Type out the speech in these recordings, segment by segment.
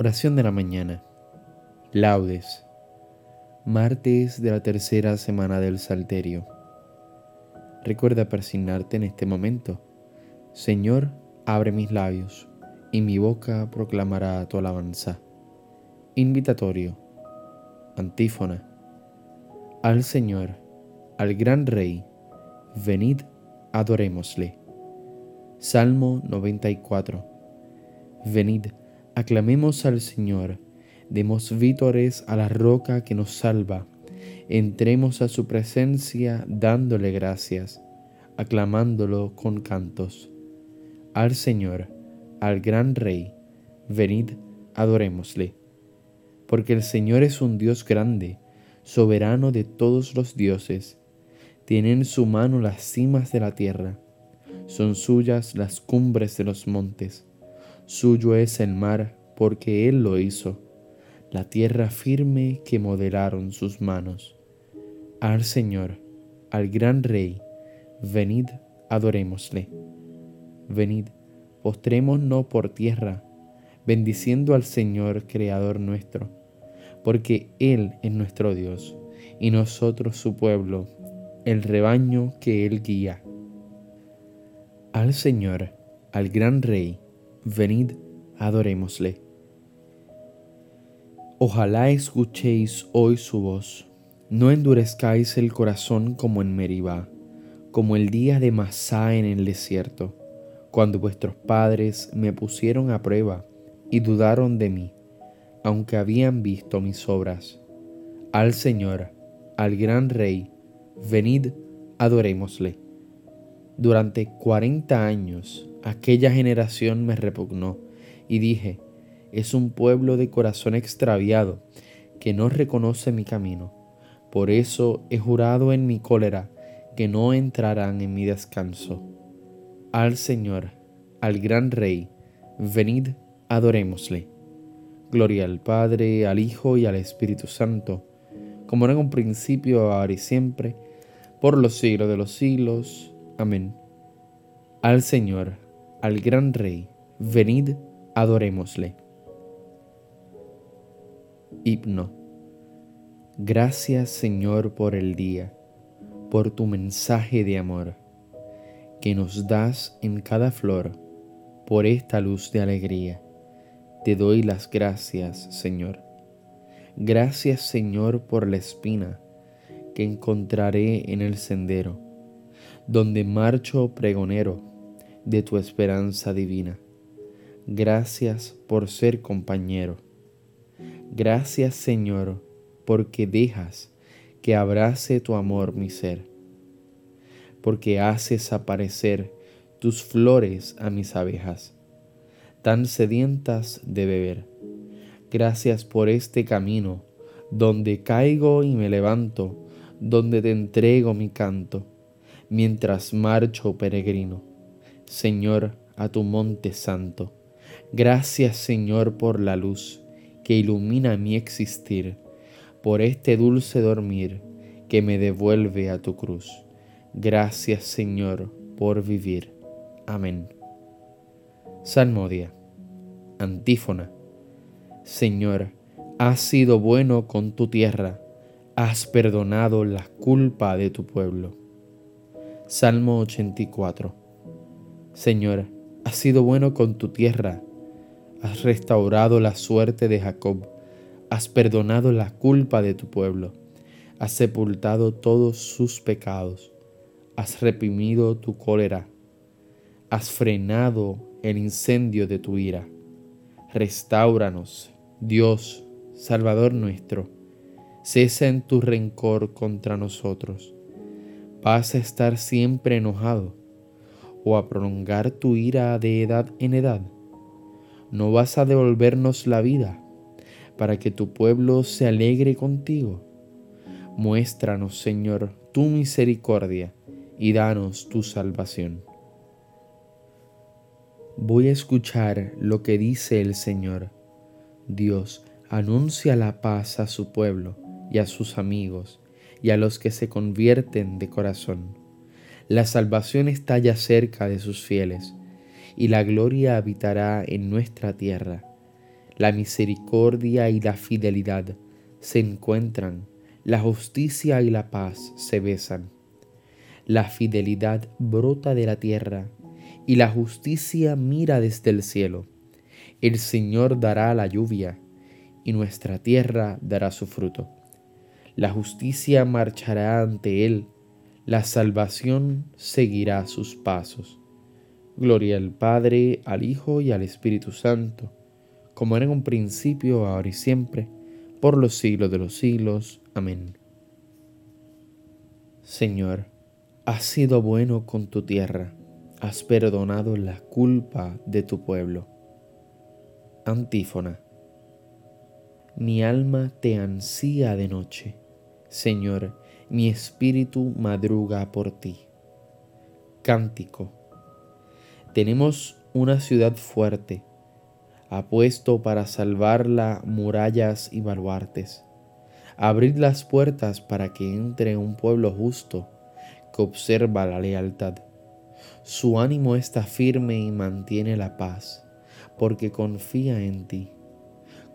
Oración de la mañana. Laudes. Martes de la tercera semana del Salterio. Recuerda persignarte en este momento. Señor, abre mis labios, y mi boca proclamará tu alabanza. Invitatorio. Antífona. Al Señor, al gran Rey, venid, adorémosle. Salmo 94. Venid, aclamemos al Señor, demos vítores a la roca que nos salva, entremos a su presencia dándole gracias, aclamándolo con cantos. Al Señor, al gran Rey, venid, adorémosle. Porque el Señor es un Dios grande, soberano de todos los dioses, tiene en su mano las cimas de la tierra, son suyas las cumbres de los montes, suyo es el mar, porque Él lo hizo, la tierra firme que modelaron sus manos. Al Señor, al gran Rey, venid, adorémosle. Venid, postrémonos por tierra, bendiciendo al Señor, Creador nuestro, porque Él es nuestro Dios, y nosotros su pueblo, el rebaño que Él guía. Al Señor, al gran Rey, venid, adorémosle. Ojalá escuchéis hoy su voz, no endurezcáis el corazón como en Meribá, como el día de Masá en el desierto, cuando vuestros padres me pusieron a prueba y dudaron de mí, aunque habían visto mis obras. Al Señor, al gran Rey, venid, adorémosle. Durante cuarenta años aquella generación me repugnó y dije, es un pueblo de corazón extraviado que no reconoce mi camino. Por eso he jurado en mi cólera que no entrarán en mi descanso. Al Señor, al gran Rey, venid, adorémosle. Gloria al Padre, al Hijo y al Espíritu Santo, como era en un principio, ahora y siempre, por los siglos de los siglos. Amén. Al Señor, al gran Rey, venid, adorémosle. Himno. Gracias Señor por el día, por tu mensaje de amor, que nos das en cada flor, por esta luz de alegría. Te doy las gracias, Señor. Gracias, Señor, por la espina que encontraré en el sendero, donde marcho pregonero de tu esperanza divina. Gracias por ser compañero Gracias Señor, porque dejas que abrace tu amor mi ser, porque haces aparecer tus flores a mis abejas, tan sedientas de beber. Gracias por este camino, donde caigo y me levanto, donde te entrego mi canto, mientras marcho peregrino. Señor, a tu monte santo. Gracias Señor por la luz que ilumina mi existir, por este dulce dormir que me devuelve a tu cruz. Gracias Señor por vivir. Amén. Salmodia. Antífona. Señor, has sido bueno con tu tierra, has perdonado la culpa de tu pueblo. Salmo 84. Señor, has sido bueno con tu tierra, has restaurado la suerte de Jacob, has perdonado la culpa de tu pueblo, has sepultado todos sus pecados, has reprimido tu cólera, has frenado el incendio de tu ira. Restáuranos, Dios, Salvador nuestro, cesa en tu rencor contra nosotros. ¿Vas a estar siempre enojado o a prolongar tu ira de edad en edad? no vas a devolvernos la vida para que tu pueblo se alegre contigo. Muéstranos, Señor, tu misericordia y danos tu salvación. Voy a escuchar lo que dice el Señor. Dios anuncia la paz a su pueblo y a sus amigos y a los que se convierten de corazón. La salvación está ya cerca de sus fieles y la gloria habitará en nuestra tierra. La misericordia y la fidelidad se encuentran, la justicia y la paz se besan. La fidelidad brota de la tierra y la justicia mira desde el cielo. El Señor dará la lluvia y nuestra tierra dará su fruto. La justicia marchará ante Él, la salvación seguirá sus pasos. Gloria al Padre, al Hijo y al Espíritu Santo, como era en un principio, ahora y siempre, por los siglos de los siglos. Amén. Señor, has sido bueno con tu tierra, has perdonado la culpa de tu pueblo. Antífona. Mi alma te ansía de noche, Señor, mi espíritu madruga por ti. Cántico tenemos una ciudad fuerte, apuesto para salvarla murallas y baluartes. Abrid las puertas para que entre un pueblo justo que observa la lealtad. Su ánimo está firme y mantiene la paz, porque confía en ti.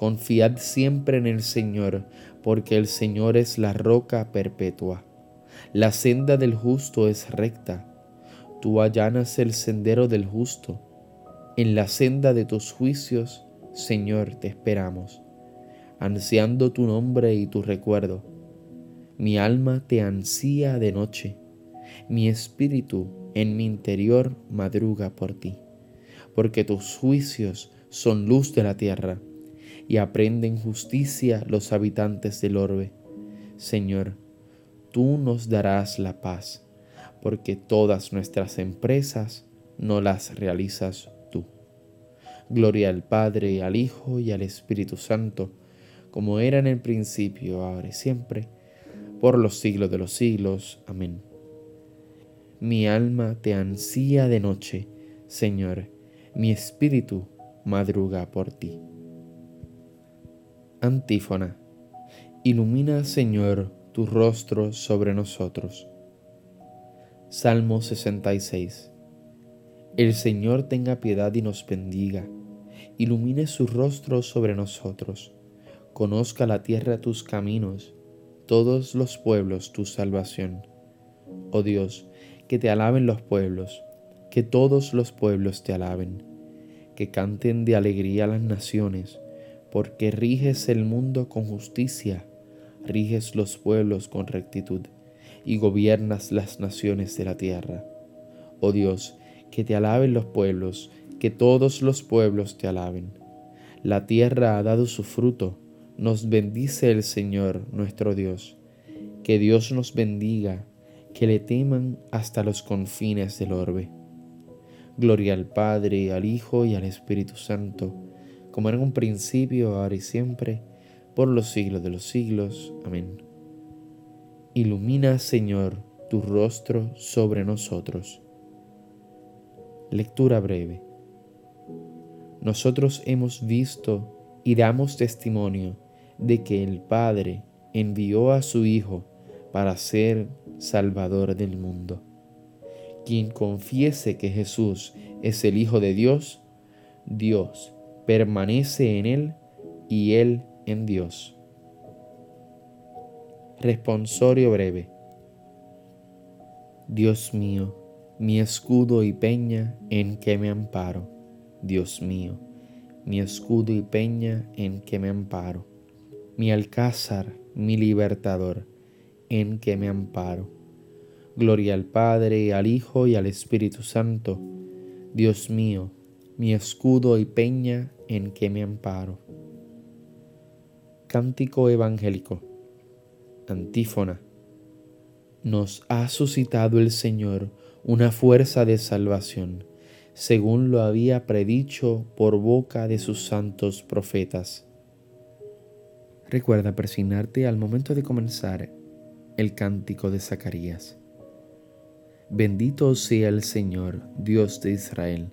Confiad siempre en el Señor, porque el Señor es la roca perpetua. La senda del justo es recta Tú allanas el sendero del justo. En la senda de tus juicios, Señor, te esperamos, ansiando tu nombre y tu recuerdo. Mi alma te ansía de noche, mi espíritu en mi interior madruga por ti, porque tus juicios son luz de la tierra y aprenden justicia los habitantes del orbe. Señor, tú nos darás la paz porque todas nuestras empresas no las realizas tú. Gloria al Padre, al Hijo y al Espíritu Santo, como era en el principio, ahora y siempre, por los siglos de los siglos. Amén. Mi alma te ansía de noche, Señor, mi espíritu madruga por ti. Antífona. Ilumina, Señor, tu rostro sobre nosotros Salmo 66. El Señor tenga piedad y nos bendiga, ilumine su rostro sobre nosotros, conozca la tierra tus caminos, todos los pueblos tu salvación. Oh Dios, que te alaben los pueblos, que todos los pueblos te alaben, que canten de alegría las naciones, porque riges el mundo con justicia, riges los pueblos con rectitud y gobiernas las naciones de la tierra. Oh Dios, que te alaben los pueblos, que todos los pueblos te alaben. La tierra ha dado su fruto, nos bendice el Señor nuestro Dios. Que Dios nos bendiga, que le teman hasta los confines del orbe. Gloria al Padre, al Hijo y al Espíritu Santo, como en un principio, ahora y siempre, por los siglos de los siglos. Amén. Ilumina, Señor, tu rostro sobre nosotros. Lectura breve. Nosotros hemos visto y damos testimonio de que el Padre envió a su Hijo para ser Salvador del mundo. Quien confiese que Jesús es el Hijo de Dios, Dios permanece en Él y Él en Dios. Responsorio breve. Dios mío, mi escudo y peña en que me amparo. Dios mío, mi escudo y peña en que me amparo. Mi alcázar, mi libertador, en que me amparo. Gloria al Padre, al Hijo y al Espíritu Santo. Dios mío, mi escudo y peña en que me amparo. Cántico Evangélico Antífona. Nos ha suscitado el Señor una fuerza de salvación, según lo había predicho por boca de sus santos profetas. Recuerda persignarte al momento de comenzar el cántico de Zacarías. Bendito sea el Señor, Dios de Israel,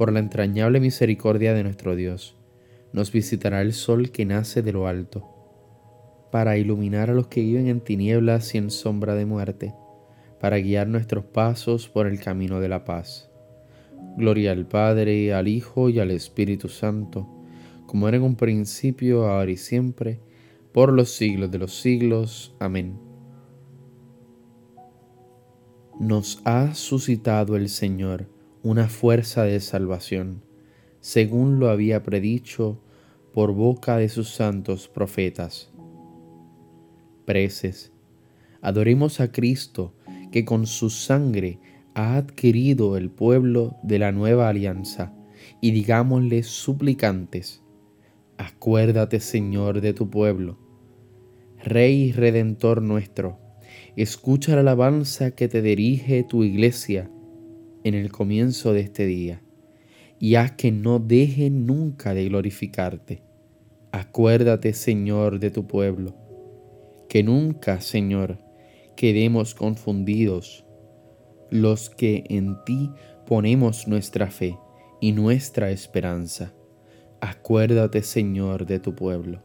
Por la entrañable misericordia de nuestro Dios, nos visitará el sol que nace de lo alto, para iluminar a los que viven en tinieblas y en sombra de muerte, para guiar nuestros pasos por el camino de la paz. Gloria al Padre, al Hijo y al Espíritu Santo, como era en un principio, ahora y siempre, por los siglos de los siglos. Amén. Nos ha suscitado el Señor una fuerza de salvación, según lo había predicho por boca de sus santos profetas. Preces. Adoremos a Cristo, que con su sangre ha adquirido el pueblo de la nueva alianza, y digámosle suplicantes, acuérdate Señor de tu pueblo. Rey y Redentor nuestro, escucha la alabanza que te dirige tu iglesia en el comienzo de este día, y haz que no deje nunca de glorificarte. Acuérdate, Señor, de tu pueblo, que nunca, Señor, quedemos confundidos los que en ti ponemos nuestra fe y nuestra esperanza. Acuérdate, Señor, de tu pueblo.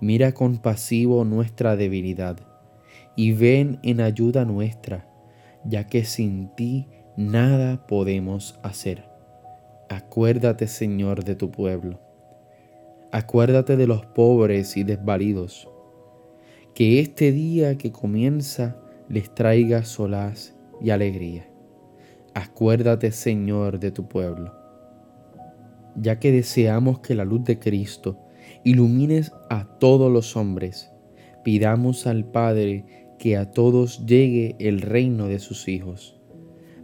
Mira compasivo nuestra debilidad y ven en ayuda nuestra, ya que sin ti nada podemos hacer. Acuérdate, Señor, de tu pueblo. Acuérdate de los pobres y desvalidos. Que este día que comienza les traiga solaz y alegría. Acuérdate, Señor, de tu pueblo, ya que deseamos que la luz de Cristo ilumines a todos los hombres, pidamos al Padre que a todos llegue el reino de sus hijos.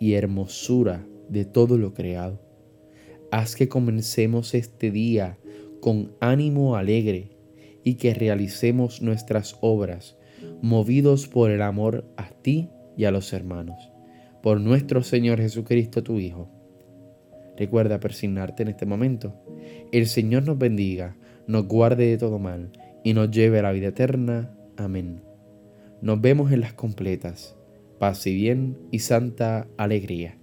y hermosura de todo lo creado, haz que comencemos este día con ánimo alegre y que realicemos nuestras obras movidos por el amor a ti y a los hermanos por nuestro Señor Jesucristo, tu Hijo. Recuerda persignarte en este momento. El Señor nos bendiga, nos guarde de todo mal y nos lleve a la vida eterna. Amén. Nos vemos en las completas. Paz y bien y santa alegría.